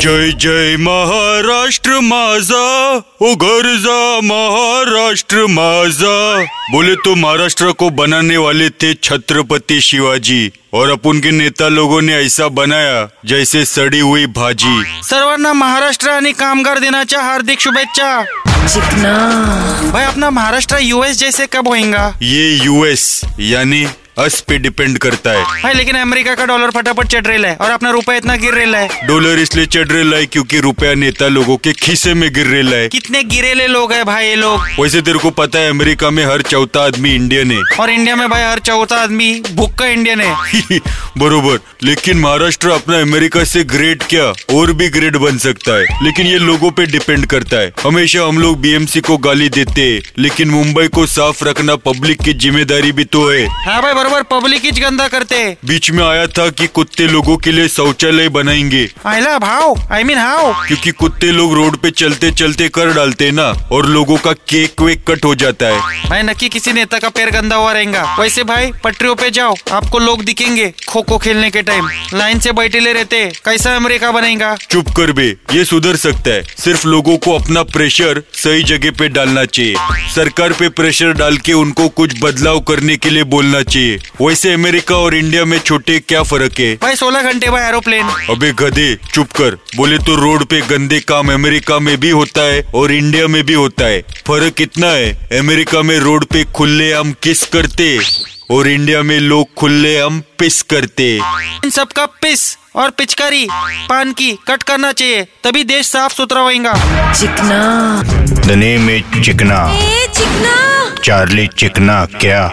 जय जय महाराष्ट्र माझा उघर जा महाराष्ट्र माझा. बोले तो महाराष्ट्र को बनाने वाले थे छत्रपति शिवाजी और अपन के नेता लोगों ने ऐसा बनाया जैसे सड़ी हुई भाजी. सर्वांना महाराष्ट्र आणि कामगार दिनाच्या हार्दिक शुभेच्छा. चिकना. भाई अपना महाराष्ट्र यूएस जैसे कब होएगा? ये यूएस यानी अस पे डिपेंड करता है भाई लेकिन अमेरिका का डॉलर फटाफट चढ़ रहा है और अपना रुपया इतना गिर रहा है। डॉलर इसलिए चढ़ रहा है क्योंकि रुपया नेता लोगों के खीसे में गिर रहा है। कितने गिरेले लोग हैं भाई ये लोग। वैसे तेरे को पता है अमेरिका में हर चौथा आदमी इंडियन है। और इंडिया में भाई हर चौथा आदमी भूख का इंडियन है। बरोबर। लेकिन महाराष्ट्र अपना अमेरिका से ग्रेट क्या? और भी ग्रेट बन सकता है। लेकिन ये लोगों पे डिपेंड करता है। हमेशा हम लोग बीएमसी को गाली देते हैं लेकिन मुंबई को साफ़ रखना पब्लिक की ज़िम्मेदारी भी तो है। हाँ भाई बरोबर पब्लिक ही गंदा करते. हैं बीच में आया था कि कुत्ते लोगों के लिए शौचालय बनाएँगे। आयला भाव आई मीन हाउ क्योंकि कुत्ते लोग रोड पे चलते चलते कर डालते हैं ना और लोगों का केक वेक कट हो जाता है। भाई नक्की किसी नेता का पैर गंदा हुआ रहेगा। वैसे भाई पटरियों पे जाओ आपको लोग दिखेंगे खो खो खेलने के टाइम लाइन से बैठे ले रहते कैसा अमेरिका बनेगा? चुप कर बे ये सुधर सकता है। सिर्फ़ लोगों को अपना प्रेशर सही जगह पे डालना चाहिए। सरकार पे प्रेशर डाल के उनको कुछ बदलाव करने के लिए बोलना चाहिए। वैसे अमेरिका और इंडिया में छोटे क्या फ़र्क है? भाई सोलह घंटे भाई एरोप्लेन। अबे गधे चुप कर। बोले तो रोड पे गंदे काम अमेरिका में भी होता है और इंडिया में भी होता है। फ़र्क इतना है अमेरिका में रोड पे खुले हम किस करते? और इंडिया में लोग खुले हम पिस करते। इन सबका पिस और पिचकारी पान की कट करना चाहिए तभी देश साफ़ सुथरा होएगा। चिकना। द नेम चिकना। ए चिकना। चार्ली चिकना क्या?